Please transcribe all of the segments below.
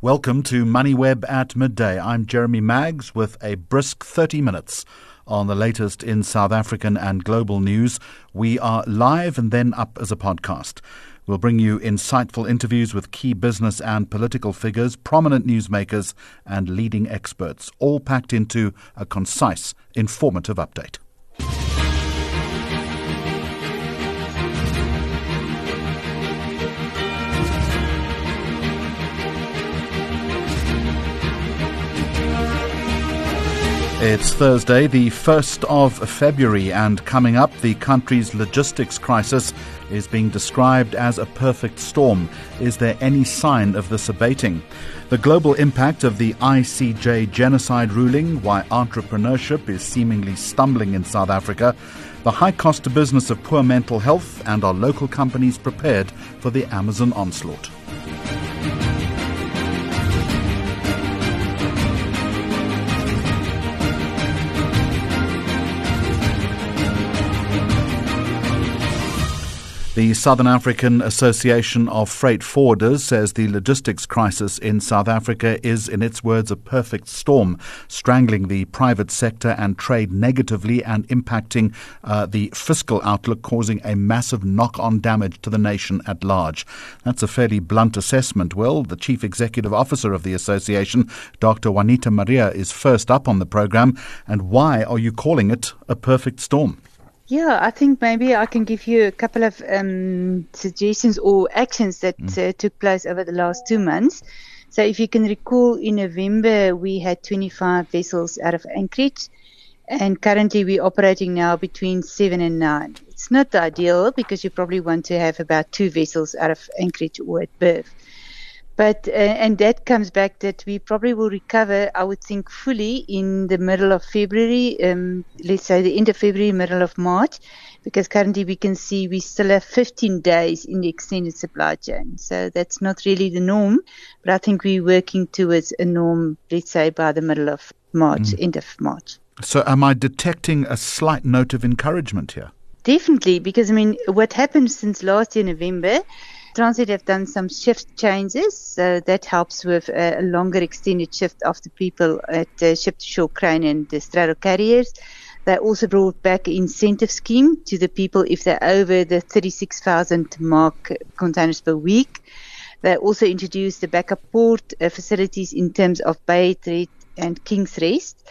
Welcome to MoneyWeb at midday. I'm Jeremy Maggs with a brisk 30 minutes on the latest in South African and global news. We are live and then up as a podcast. We'll bring you insightful interviews with key business and political figures, prominent newsmakers, and leading experts, all packed into a concise, informative update. It's Thursday, the 1st of February, and coming up, the country's logistics crisis is being described as a perfect storm. Is there any sign of this abating? The global impact of the ICJ genocide ruling, why entrepreneurship is seemingly stumbling in South Africa, the high cost to business of poor mental health, and are local companies prepared for the Amazon onslaught? The Southern African Association of Freight Forwarders says the logistics crisis in South Africa is, in its words, a perfect storm, strangling the private sector and trade negatively and impacting uh, the fiscal outlook, causing a massive knock on damage to the nation at large. That's a fairly blunt assessment. Well, the Chief Executive Officer of the association, Dr. Juanita Maree, is first up on the program. And why are you calling it a perfect storm? Yeah, I think maybe I can give you a couple of um, suggestions or actions that mm. uh, took place over the last two months. So, if you can recall, in November we had 25 vessels out of Anchorage, and currently we're operating now between seven and nine. It's not ideal because you probably want to have about two vessels out of Anchorage or at berth. But uh, and that comes back that we probably will recover, I would think, fully in the middle of February. Um, let's say the end of February, middle of March, because currently we can see we still have 15 days in the extended supply chain. So that's not really the norm, but I think we're working towards a norm. Let's say by the middle of March, mm. end of March. So am I detecting a slight note of encouragement here? Definitely, because I mean, what happened since last year November Transnet have done some shift changes, so that helps with a, longer extended shift of the people at uh, ship to shore crane and the straddle carriers. They also brought back incentive scheme to the people if they're over the 36,000 mark containers per week. They also introduced the backup port uh, facilities in terms of Bayhead and King's Rest.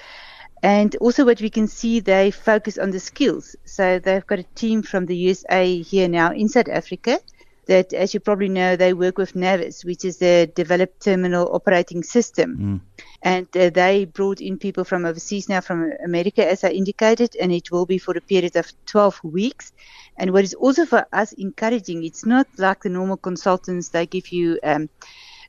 And also, what we can see, they focus on the skills. So they've got a team from the USA here now in South Africa that, as you probably know, they work with Navis, which is the developed terminal operating system. Mm. And uh, they brought in people from overseas now, from America, as I indicated, and it will be for a period of 12 weeks. And what is also for us encouraging, it's not like the normal consultants, they give you um,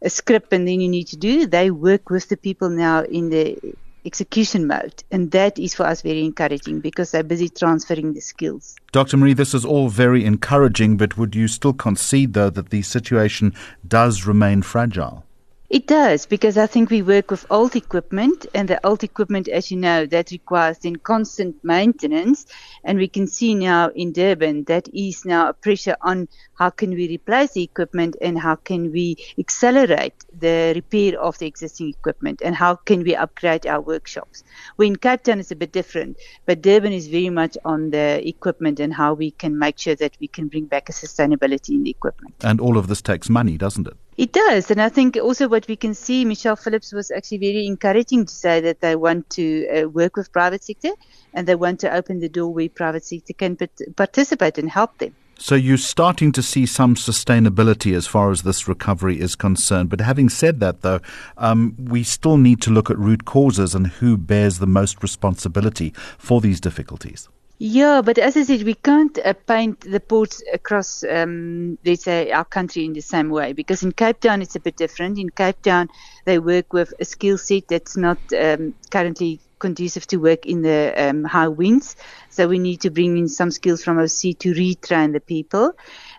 a script and then you need to do. They work with the people now in the execution mode. And that is for us very encouraging because they're busy transferring the skills. Dr. Maree, this is all very encouraging, but would you still concede, though, that the situation does remain fragile? It does because I think we work with old equipment, and the old equipment, as you know, that requires then constant maintenance. And we can see now in Durban that is now a pressure on how can we replace the equipment and how can we accelerate the repair of the existing equipment and how can we upgrade our workshops. In Cape Town it's a bit different, but Durban is very much on the equipment and how we can make sure that we can bring back a sustainability in the equipment. And all of this takes money, doesn't it? It does. And I think also what we can see, Michelle Phillips was actually very encouraging to say that they want to uh, work with private sector and they want to open the door where private sector can participate and help them. So you're starting to see some sustainability as far as this recovery is concerned. But having said that, though, um, we still need to look at root causes and who bears the most responsibility for these difficulties. Yeah, but as I said, we can't uh, paint the ports across, um, let's say, our country in the same way because in Cape Town it's a bit different. In Cape Town, they work with a skill set that's not um, currently conducive to work in the um, high winds. So we need to bring in some skills from OC to retrain the people.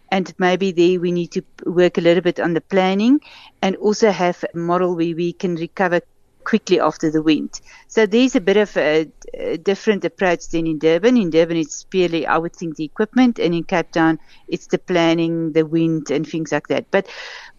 And maybe there we need to work a little bit on the planning and also have a model where we can recover quickly after the wind. So there's a bit of a, a, different approach than in Durban. In Durban, it's purely, I would think, the equipment, and in Cape Town, it's the planning, the wind, and things like that. But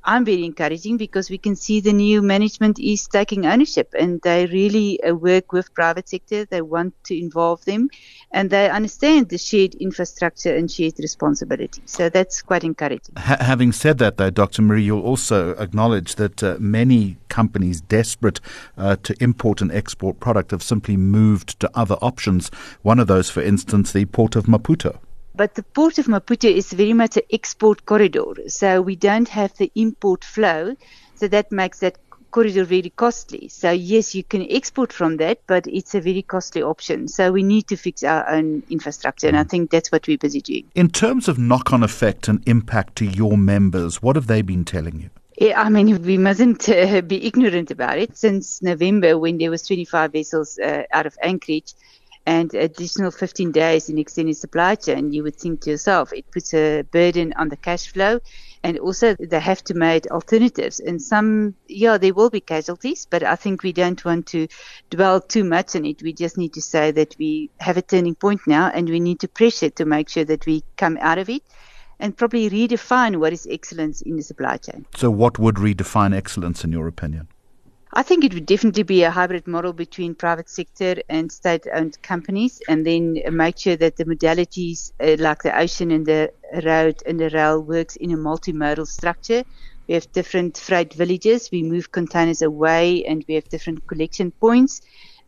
I'm very encouraging because we can see the new management is taking ownership and they really uh, work with private sector. They want to involve them and they understand the shared infrastructure and shared responsibility. So that's quite encouraging. Ha- having said that, though, Dr. Maree, you'll also acknowledge that uh, many companies desperate uh, to import and export product have simply moved to other options. One of those, for instance, the port of Maputo. But the port of Maputo is very much an export corridor. So we don't have the import flow. So that makes that corridor very costly. So yes, you can export from that, but it's a very costly option. So we need to fix our own infrastructure, and I think that's what we're busy doing. In terms of knock-on effect and impact to your members, what have they been telling you? I mean, we mustn't uh, be ignorant about it. Since November, when there was 25 vessels uh, out of Anchorage, and additional 15 days in extended supply chain, you would think to yourself, it puts a burden on the cash flow. And also, they have to make alternatives. And some, yeah, there will be casualties, but I think we don't want to dwell too much on it. We just need to say that we have a turning point now and we need to pressure to make sure that we come out of it and probably redefine what is excellence in the supply chain. So, what would redefine excellence in your opinion? I think it would definitely be a hybrid model between private sector and state-owned companies, and then make sure that the modalities uh, like the ocean and the road and the rail works in a multimodal structure. We have different freight villages. We move containers away, and we have different collection points.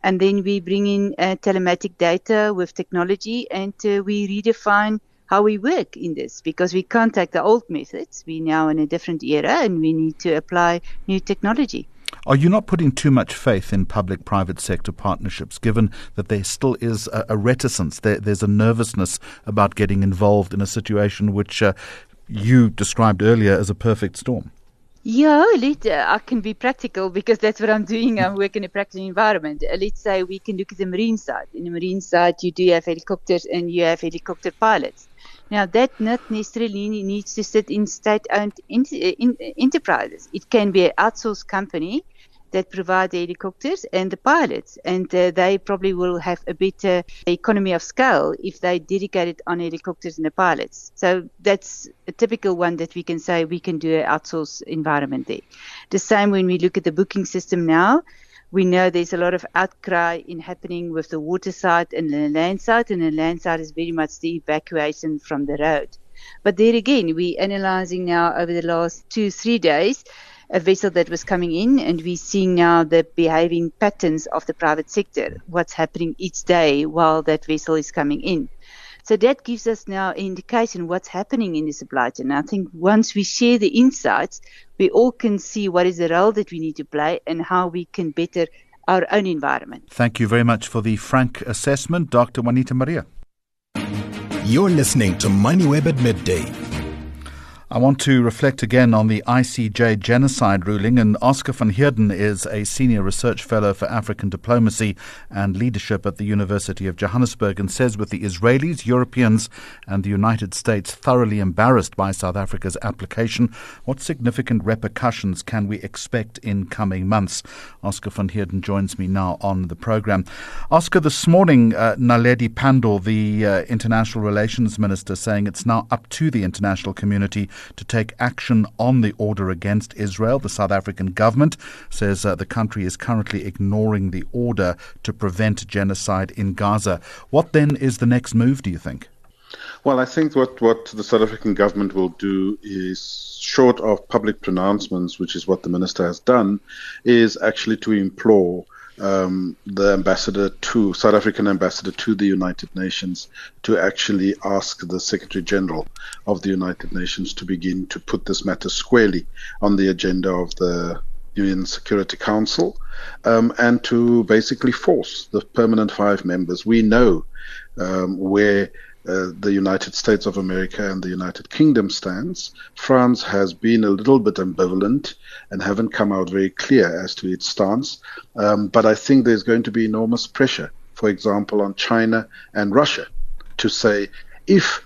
And then we bring in uh, telematic data with technology, and uh, we redefine how we work in this because we can't take the old methods. We're now in a different era, and we need to apply new technology. Are you not putting too much faith in public private sector partnerships, given that there still is a, a reticence, there, there's a nervousness about getting involved in a situation which uh, you described earlier as a perfect storm? Yeah, let, uh, I can be practical because that's what I'm doing. I'm working in a practical environment. Uh, let's say we can look at the marine side. In the marine side, you do have helicopters and you have helicopter pilots. Now, that not necessarily needs to sit in state-owned in, in, enterprises. It can be an outsourced company that provide the helicopters and the pilots, and uh, they probably will have a better economy of scale if they dedicate it on helicopters and the pilots. So that's a typical one that we can say we can do an outsourced environment there. The same when we look at the booking system now we know there's a lot of outcry in happening with the water side and the land side, and the land side is very much the evacuation from the road. But there again, we're analyzing now over the last two, three days a vessel that was coming in, and we're seeing now the behaving patterns of the private sector, what's happening each day while that vessel is coming in. So that gives us now an indication what's happening in the supply chain. I think once we share the insights, we all can see what is the role that we need to play and how we can better our own environment. Thank you very much for the frank assessment, Dr. Juanita Maree. You're listening to MoneyWeb at midday. I want to reflect again on the ICJ genocide ruling, and Oscar van Heerden is a senior research fellow for African diplomacy and leadership at the University of Johannesburg, and says with the Israelis, Europeans, and the United States thoroughly embarrassed by South Africa's application, what significant repercussions can we expect in coming months? Oscar van Heerden joins me now on the program. Oscar, this morning, uh, Naledi Pandor, the uh, international relations minister, saying it's now up to the international community to take action on the order against Israel. The South African government says uh, the country is currently ignoring the order to prevent genocide in Gaza. What then is the next move, do you think? Well, I think what, what the South African government will do is, short of public pronouncements, which is what the minister has done, is actually to implore um, the ambassador to South African ambassador to the United Nations to actually ask the Secretary General of the United Nations to begin to put this matter squarely on the agenda of the UN Security Council um, and to basically force the permanent five members. We know um, where uh, the United States of America and the United Kingdom stands. France has been a little bit ambivalent and haven't come out very clear as to its stance. Um, but I think there's going to be enormous pressure, for example, on China and Russia to say if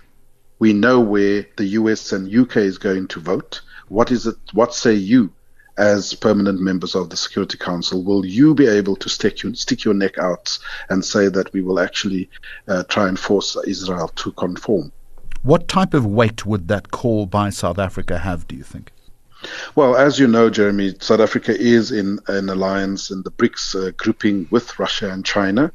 we know where the US and UK is going to vote, what is it? What say you as permanent members of the Security Council, will you be able to stick, you, stick your neck out and say that we will actually uh, try and force Israel to conform? What type of weight would that call by South Africa have, do you think? Well, as you know, Jeremy, South Africa is in an alliance in the BRICS uh, grouping with Russia and China,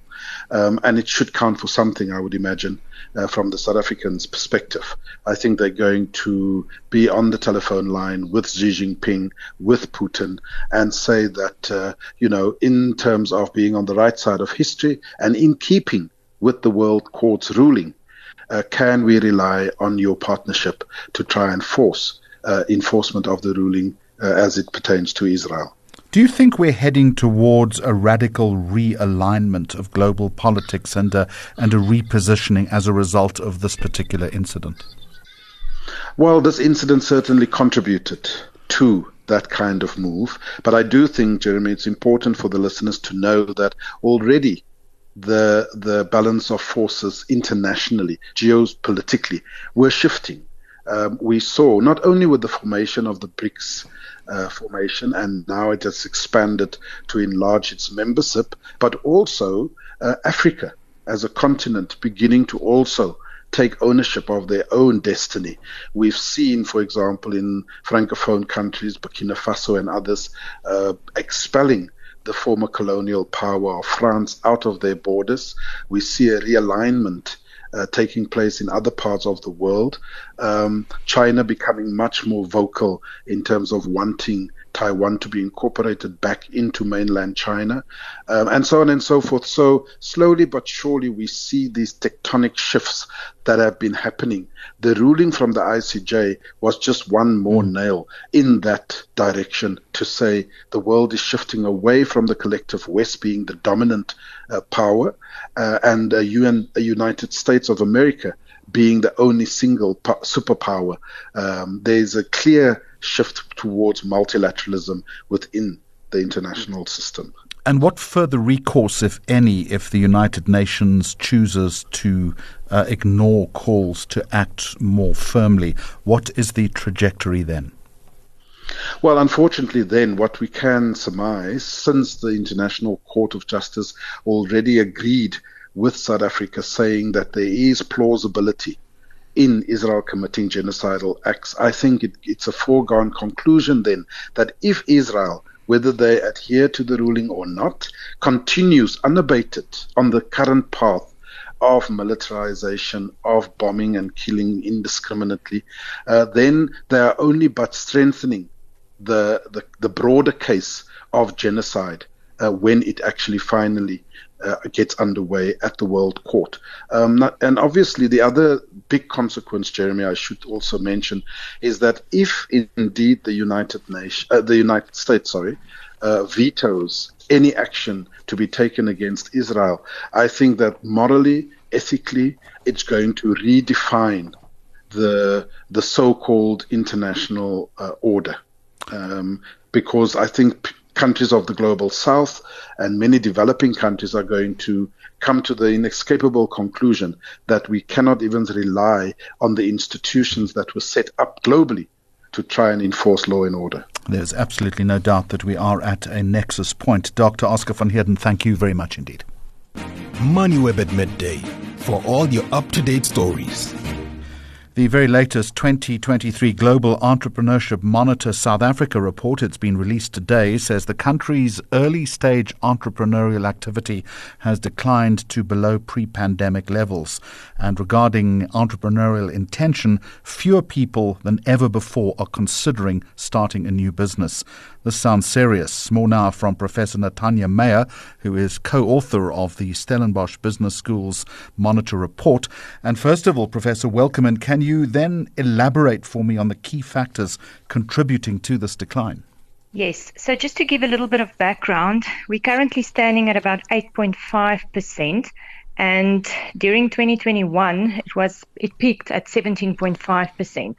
um, and it should count for something, I would imagine, uh, from the South Africans' perspective. I think they're going to be on the telephone line with Xi Jinping, with Putin, and say that, uh, you know, in terms of being on the right side of history and in keeping with the World Court's ruling, uh, can we rely on your partnership to try and force enforcement of the ruling uh, as it pertains to Israel. Do you think we're heading towards a radical realignment of global politics and a, and a repositioning as a result of this particular incident? Well, this incident certainly contributed to that kind of move. But I do think, Jeremy, it's important for the listeners to know that already the the balance of forces internationally, geopolitically, were shifting um, we saw not only with the formation of the BRICS uh, formation, and now it has expanded to enlarge its membership, but also uh, Africa as a continent beginning to also take ownership of their own destiny. We've seen, for example, in Francophone countries, Burkina Faso and others, uh, expelling the former colonial power of France out of their borders. We see a realignment uh, taking place in other parts of the world. Um, China becoming much more vocal in terms of wanting Taiwan to be incorporated back into mainland China, um, and so on and so forth. So, slowly but surely, we see these tectonic shifts that have been happening. The ruling from the ICJ was just one more mm. nail in that direction to say the world is shifting away from the collective West being the dominant uh, power uh, and a UN, a United States of America being the only single superpower. Um, there's a clear shift towards multilateralism within the international system. And what further recourse, if any, if the United Nations chooses to uh, ignore calls to act more firmly? What is the trajectory then? Well, unfortunately, then, what we can surmise, since the International Court of Justice already agreed with South Africa saying that there is plausibility in Israel committing genocidal acts, I think it, it's a foregone conclusion then that if Israel, whether they adhere to the ruling or not, continues unabated on the current path of militarization, of bombing and killing indiscriminately, uh, then they are only but strengthening the, the, the broader case of genocide uh, when it actually finally uh, gets underway at the World Court. Um, not, and obviously, the other big consequence, Jeremy, I should also mention, is that if indeed the United Nation, uh, the United States, sorry, uh, vetoes any action to be taken against Israel, I think that morally, ethically, it's going to redefine the the so-called international uh, order. Um, because I think countries of the global south and many developing countries are going to come to the inescapable conclusion that we cannot even rely on the institutions that were set up globally to try and enforce law and order. There's absolutely no doubt that we are at a nexus point. Dr. Oscar van Heerden, thank you very much indeed. MoneyWeb at midday for all your up to date stories. The very latest 2023 Global Entrepreneurship Monitor South Africa report, it's been released today, says the country's early stage entrepreneurial activity has declined to below pre pandemic levels. And regarding entrepreneurial intention, fewer people than ever before are considering starting a new business. This sounds serious. More now from Professor Natanya Meyer, who is co author of the Stellenbosch Business School's Monitor Report. And first of all, Professor, welcome. And can you then elaborate for me on the key factors contributing to this decline? Yes. So just to give a little bit of background, we're currently standing at about 8.5%. And during 2021, it was it peaked at 17.5%.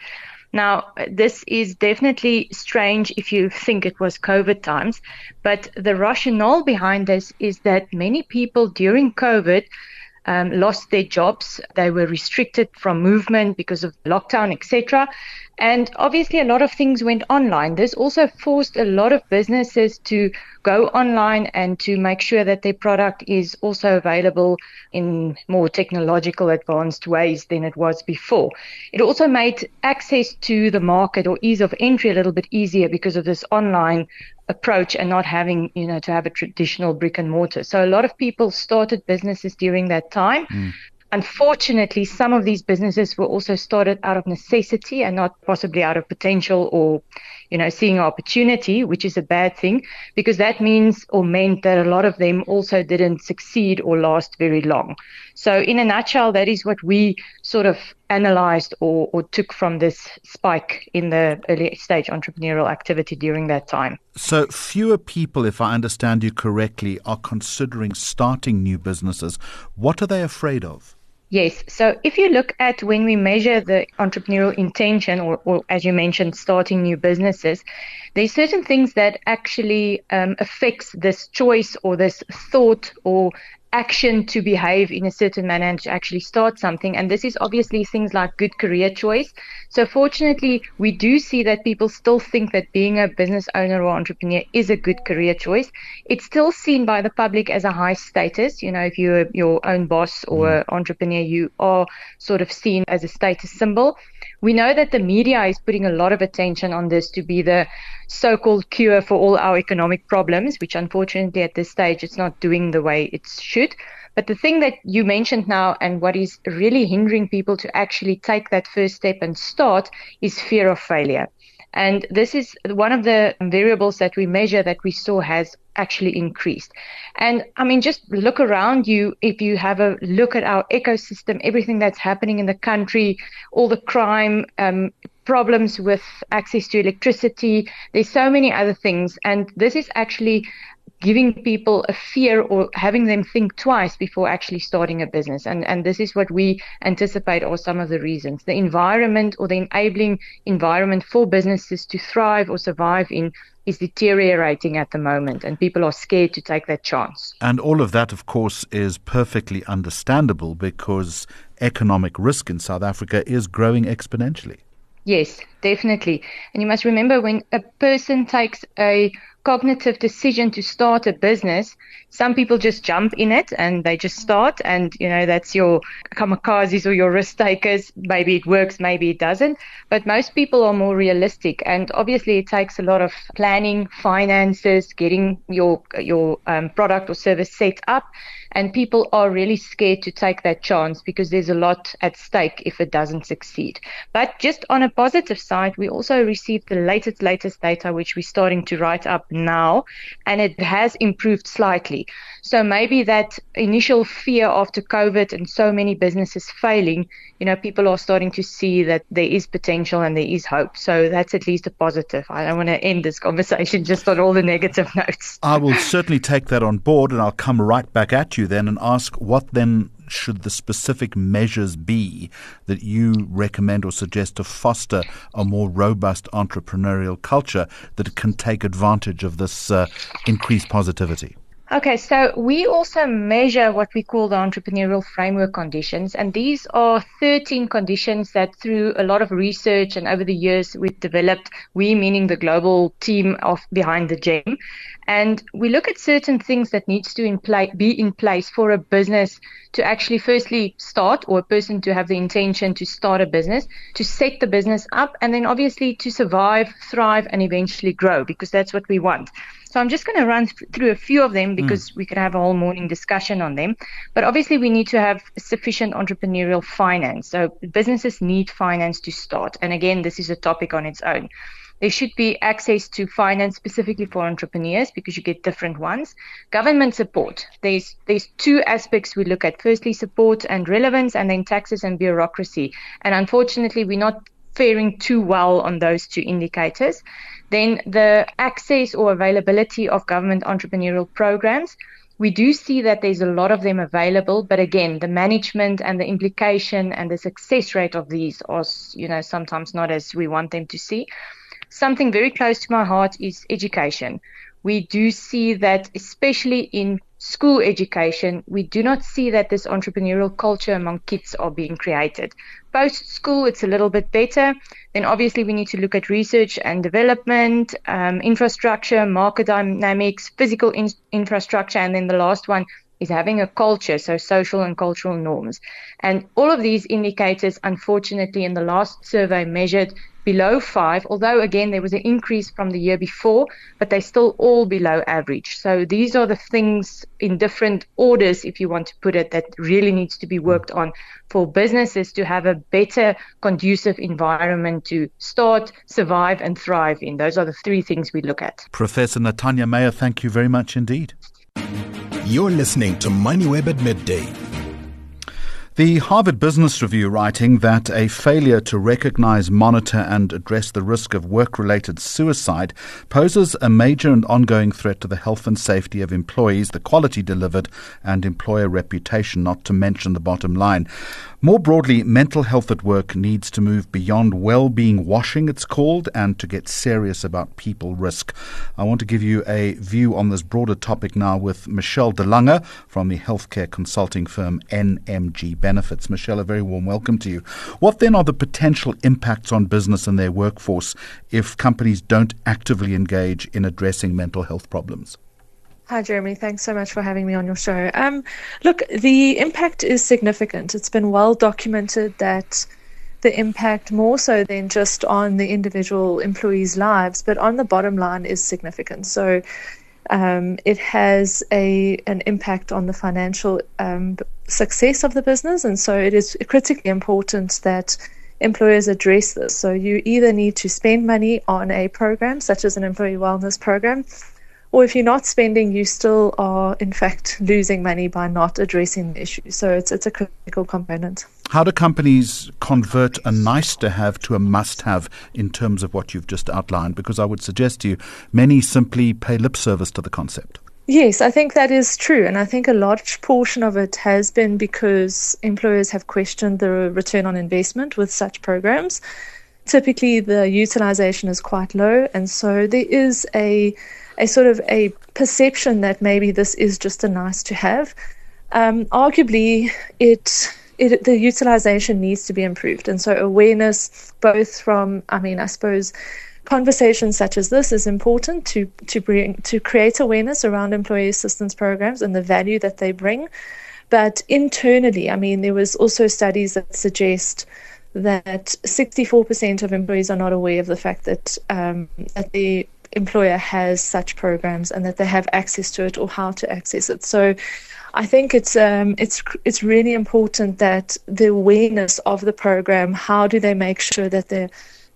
Now, this is definitely strange if you think it was COVID times, but the rationale behind this is that many people during COVID um, lost their jobs. They were restricted from movement because of lockdown, etc. And obviously, a lot of things went online. This also forced a lot of businesses to go online and to make sure that their product is also available in more technological advanced ways than it was before. It also made access to the market or ease of entry a little bit easier because of this online approach and not having, you know, to have a traditional brick and mortar. So a lot of people started businesses during that time. Mm. Unfortunately, some of these businesses were also started out of necessity and not possibly out of potential or, you know, seeing opportunity, which is a bad thing because that means or meant that a lot of them also didn't succeed or last very long. So in a nutshell, that is what we sort of analyzed or, or took from this spike in the early stage entrepreneurial activity during that time. So fewer people, if I understand you correctly, are considering starting new businesses. What are they afraid of? Yes. So if you look at when we measure the entrepreneurial intention, or, or as you mentioned, starting new businesses, there's certain things that actually um, affects this choice or this thought or action to behave in a certain manner and to actually start something. And this is obviously things like good career choice. So fortunately, we do see that people still think that being a business owner or entrepreneur is a good career choice. It's still seen by the public as a high status. You know, if you're your own boss or mm. entrepreneur, you are sort of seen as a status symbol. We know that the media is putting a lot of attention on this to be the so-called cure for all our economic problems, which unfortunately at this stage it's not doing the way it should. But the thing that you mentioned now and what is really hindering people to actually take that first step and start is fear of failure. And this is one of the variables that we measure that we saw has actually increased. And I mean, just look around you. If you have a look at our ecosystem, everything that's happening in the country, all the crime, um, problems with access to electricity, there's so many other things. And this is actually giving people a fear or having them think twice before actually starting a business. And, and this is what we anticipate are some of the reasons. The environment or the enabling environment for businesses to thrive or survive in is deteriorating at the moment, and people are scared to take that chance. And all of that, of course, is perfectly understandable because economic risk in South Africa is growing exponentially. Yes, definitely. And you must remember when a person takes a cognitive decision to start a business, some people just jump in it and they just start and you know that's your kamikazes or your risk takers maybe it works maybe it doesn't but most people are more realistic and obviously it takes a lot of planning finances getting your your um, product or service set up and people are really scared to take that chance because there's a lot at stake if it doesn't succeed. But just on a positive side, we also received the latest, latest data, which we're starting to write up now, and it has improved slightly. So maybe that initial fear after COVID and so many businesses failing, you know, people are starting to see that there is potential and there is hope. So that's at least a positive. I don't want to end this conversation just on all the negative notes. I will certainly take that on board and I'll come right back at you then and ask what then should the specific measures be that you recommend or suggest to foster a more robust entrepreneurial culture that can take advantage of this uh, increased positivity? Okay, so we also measure what we call the entrepreneurial framework conditions, and these are 13 conditions that through a lot of research and over the years we've developed, we meaning the global team of behind the GEM, and we look at certain things that needs to in play, be in place for a business to actually firstly start or a person to have the intention to start a business, to set the business up, and then obviously to survive, thrive, and eventually grow because that's what we want. So I'm just going to run through a few of them because mm. we could have a whole morning discussion on them. But obviously, we need to have sufficient entrepreneurial finance. So businesses need finance to start. And again, this is a topic on its own. There should be access to finance specifically for entrepreneurs because you get different ones. Government support. There's there's two aspects we look at. Firstly, support and relevance, and then taxes and bureaucracy. And unfortunately, we're not faring too well on those two indicators. Then the access or availability of government entrepreneurial programs. We do see that there's a lot of them available, but again, the management and the implication and the success rate of these are, you know, sometimes not as we want them to see. Something very close to my heart is education. We do see that, especially in school education, we do not see that this entrepreneurial culture among kids are being created. Post school, it's a little bit better. Then obviously we need to look at research and development, um, infrastructure, market dynamics, physical in- infrastructure, and then the last one is having a culture, so social and cultural norms. And all of these indicators, unfortunately, in the last survey measured below five, although again there was an increase from the year before, but they're still all below average. So these are the things in different orders, if you want to put it, that really needs to be worked on for businesses to have a better, conducive environment to start, survive, and thrive in. Those are the three things we look at. Professor Natanya Meyer, thank you very much indeed. You're listening to MoneyWeb at midday. The Harvard Business Review writing that a failure to recognize, monitor, and address the risk of work related suicide poses a major and ongoing threat to the health and safety of employees, the quality delivered, and employer reputation, not to mention the bottom line. More broadly, mental health at work needs to move beyond well-being washing, it's called, and to get serious about people risk. I want to give you a view on this broader topic now with Michelle De Lange from the healthcare consulting firm NMG Benefits. Michelle, a very warm welcome to you. What then are the potential impacts on business and their workforce if companies don't actively engage in addressing mental health problems? Hi, Jeremy. Thanks so much for having me on your show. Um, look, the impact is significant. It's been well documented that the impact, more so than just on the individual employees' lives, but on the bottom line, is significant. So um, it has a an impact on the financial um, success of the business, and so it is critically important that employers address this. So you either need to spend money on a program, such as an employee wellness program, or if you're not spending, you still are in fact losing money by not addressing the issue. So it's it's a critical component. How do companies convert a nice to have to a must have in terms of what you've just outlined? Because I would suggest to you, many simply pay lip service to the concept. Yes, I think that is true. And I think a large portion of it has been because employers have questioned the return on investment with such programs. Typically, the utilization is quite low. And so there is a a sort of a perception that maybe this is just a nice to have. Um, arguably, it, it the utilization needs to be improved, and so awareness, both from, I mean, I suppose conversations such as this is important to to bring to create awareness around employee assistance programs and the value that they bring. But internally, I mean, there was also studies that suggest that 64% of employees are not aware of the fact that um, that the employer has such programs and that they have access to it or how to access it. So I think it's um, it's it's really important that the awareness of the program. How do they make sure that the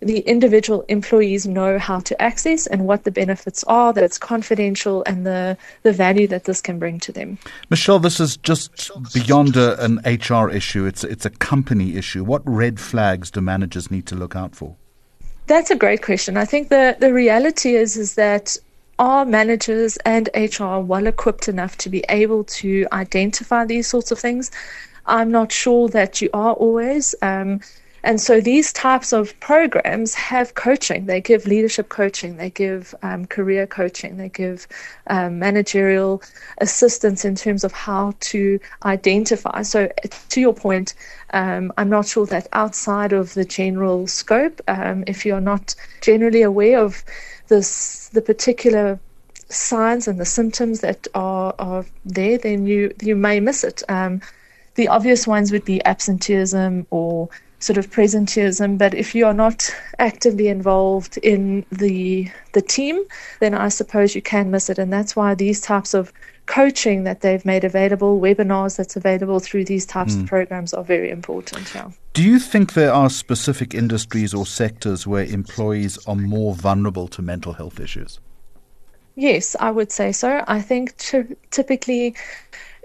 the individual employees know how to access and what the benefits are, that it's confidential, and the, the value that this can bring to them. Michelle, this is just beyond a, an HR issue, it's, it's a company issue. What red flags do managers need to look out for? That's a great question. I think the, the reality is is that are managers and HR well equipped enough to be able to identify these sorts of things? I'm not sure that you are always. Um, and so these types of programs have coaching. They give leadership coaching, they give um, career coaching, they give um, managerial assistance in terms of how to identify. So, to your point, um, I'm not sure that outside of the general scope, um, if you're not generally aware of this, the particular signs and the symptoms that are, are there, then you you may miss it. Um, the obvious ones would be absenteeism or sort of presenteeism. But if you are not actively involved in the the team, then I suppose you can miss it. And that's why these types of coaching that they've made available, webinars that's available through these types mm. of hmm. programs are very important. Yeah. Do you think there are specific industries or sectors where employees are more vulnerable to mental health issues? Yes, I would say so. I think t- typically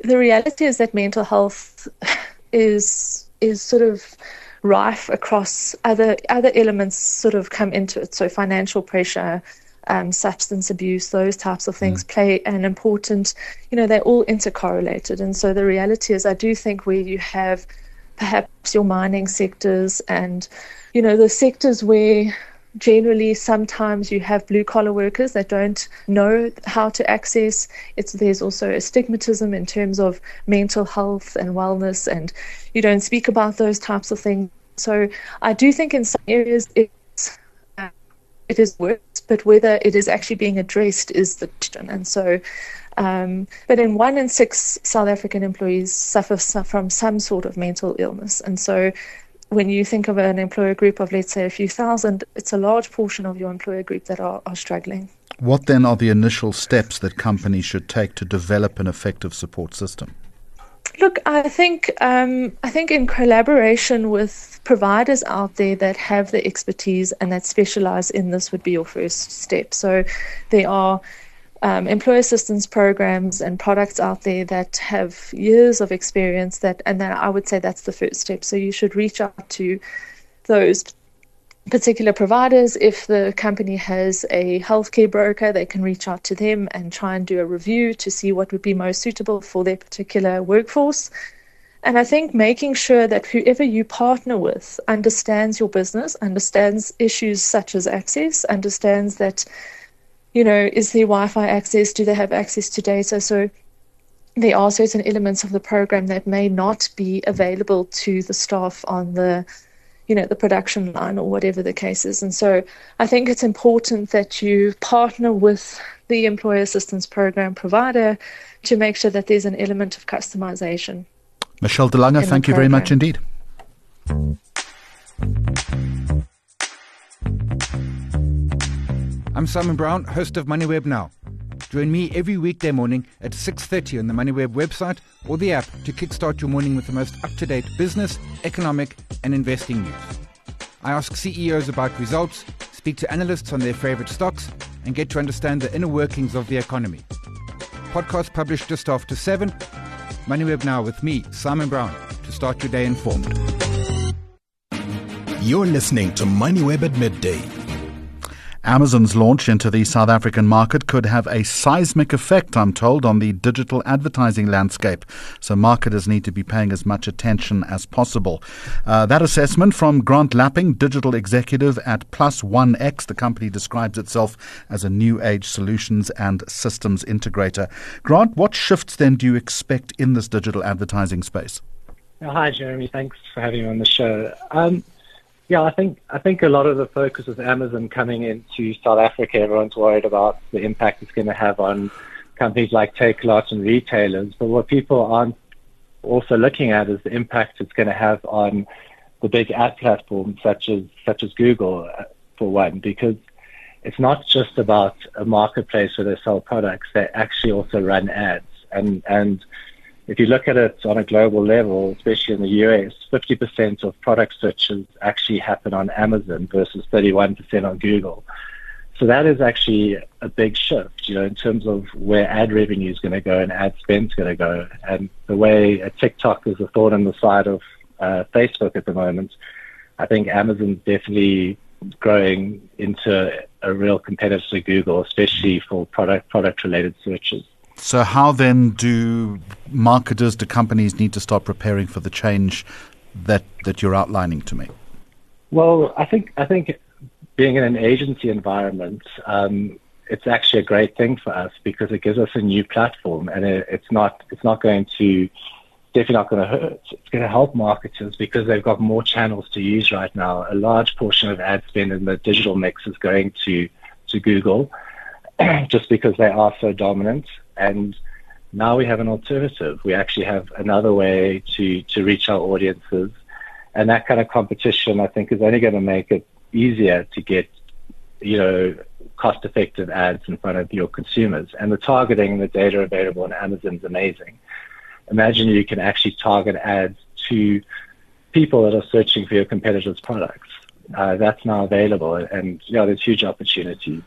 the reality is that mental health is is sort of rife across other other elements sort of come into it. So financial pressure, um, substance abuse, those types of things mm. play an important. You know, they're all intercorrelated, and so the reality is, I do think where you have perhaps your mining sectors and you know the sectors where generally sometimes you have blue collar workers that don't know how to access it's there's also a stigmatism in terms of mental health and wellness and you don't speak about those types of things so i do think in some areas it's uh, it is worse but whether it is actually being addressed is the question and so um, but in one in six South African employees suffer from some sort of mental illness. And so when you think of an employer group of, let's say, a few thousand, it's a large portion of your employer group that are, are struggling. What then are the initial steps that companies should take to develop an effective support system? Look, I think um, I think in collaboration with providers out there that have the expertise and that specialize in this would be your first step. So there are um, employee assistance programs and products out there that have years of experience that and then I would say that's the first step. So you should reach out to those particular providers. If the company has a healthcare broker, they can reach out to them and try and do a review to see what would be most suitable for their particular workforce. And I think making sure that whoever you partner with understands your business, understands issues such as access, understands that you know, is there Wi Fi access? Do they have access to data? So there are certain elements of the program that may not be available to the staff on the you know the production line or whatever the case is. And so i think it's important that you partner with the employee assistance program provider to make sure that there's an element of customization michelle de thank you very much indeed. I'm Simon Brown, host of MoneyWeb Now. Join me every weekday morning at 6:30 on the MoneyWeb website or the app to kickstart your morning with the most up-to-date business, economic, and investing news. I ask CEOs about results, speak to analysts on their favorite stocks, and get to understand the inner workings of the economy. Podcast published just after 7. MoneyWeb Now with me, Simon Brown, to start your day informed. You're listening to MoneyWeb at midday Amazon's launch into the South African market could have a seismic effect, I'm told, on the digital advertising landscape. So marketers need to be paying as much attention as possible. Uh, that assessment from Grant Lapping, digital executive at Plus One X. The company describes itself as a new age solutions and systems integrator. Grant, what shifts then do you expect in this digital advertising space? Hi, Jeremy. Thanks for having me on the show. Um, yeah, I think I think a lot of the focus of Amazon coming into South Africa, everyone's worried about the impact it's going to have on companies like Takealot and retailers. But what people aren't also looking at is the impact it's going to have on the big ad platforms such as such as Google, uh, for one, because it's not just about a marketplace where they sell products; they actually also run ads, and and if you look at it on a global level, especially in the US, 50% of product searches actually happen on Amazon versus 31% on Google. So that is actually a big shift, you know, in terms of where ad revenue is going to go and ad spend is going to go. And the way TikTok is a thorn in the side of uh, Facebook at the moment, I think Amazon's definitely growing into a real competitor to Google, especially for product product related searches. So, how then do marketers, do companies need to start preparing for the change that that you're outlining to me? Well, I think I think being in an agency environment, um, it's actually a great thing for us because it gives us a new platform, and it, it's not it's not going to definitely not going to hurt. It's going to help marketers because they've got more channels to use right now. A large portion of ad spend in the digital mix is going to to Google, just because they are so dominant. And now we have an alternative. We actually have another way to, to reach our audiences. And that kind of competition, I think, is only going to make it easier to get, you know, cost effective ads in front of your consumers. And the targeting and the data available on Amazon is amazing. Imagine you can actually target ads to people that are searching for your competitors' products. Uh, that's now available, and you know, there's huge opportunities.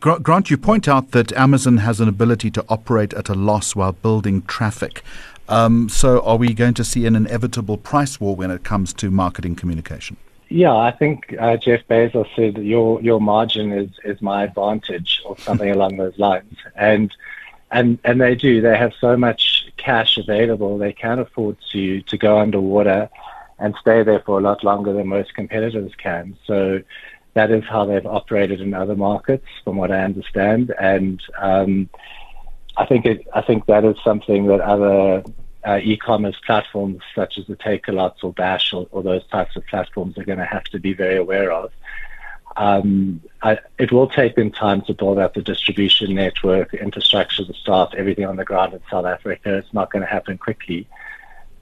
Grant, you point out that Amazon has an ability to operate at a loss while building traffic. Um, so, are we going to see an inevitable price war when it comes to marketing communication? Yeah, I think uh, Jeff Bezos said your your margin is, is my advantage, or something along those lines. And and and they do. They have so much cash available, they can afford to to go underwater and stay there for a lot longer than most competitors can. So that is how they've operated in other markets, from what I understand. And um, I think it, I think that is something that other uh, e-commerce platforms such as the Takealots or Bash or, or, those types of platforms are going to have to be very aware of. Um, I, it will take them time to build out the distribution network, infrastructure, the staff, everything on the ground in South Africa. It's not going to happen quickly,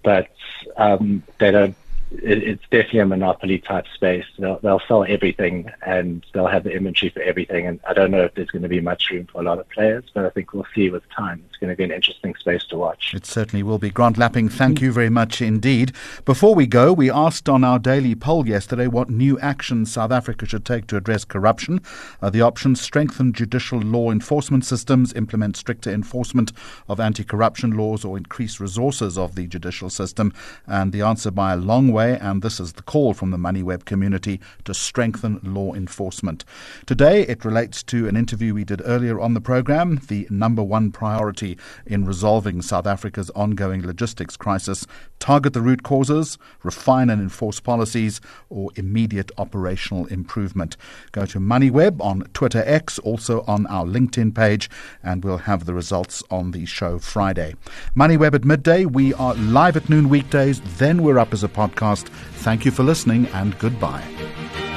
but um, they don't it, it's definitely a monopoly type space. They'll, they'll sell everything and they'll have the inventory for everything. And I don't know if there's going to be much room for a lot of players, but I think we'll see with time. Going to be an interesting space to watch. It certainly will be. Grant Lapping, thank you very much indeed. Before we go, we asked on our daily poll yesterday what new actions South Africa should take to address corruption. Uh, the options strengthen judicial law enforcement systems, implement stricter enforcement of anti corruption laws, or increase resources of the judicial system. And the answer by a long way, and this is the call from the MoneyWeb community to strengthen law enforcement. Today, it relates to an interview we did earlier on the program. The number one priority in resolving South Africa's ongoing logistics crisis target the root causes, refine and enforce policies, or immediate operational improvement. Go to MoneyWeb on Twitter X, also on our LinkedIn page, and we'll have the results on the show Friday. MoneyWeb at midday. We are live at noon weekdays, then we're up as a podcast. Thank you for listening and goodbye.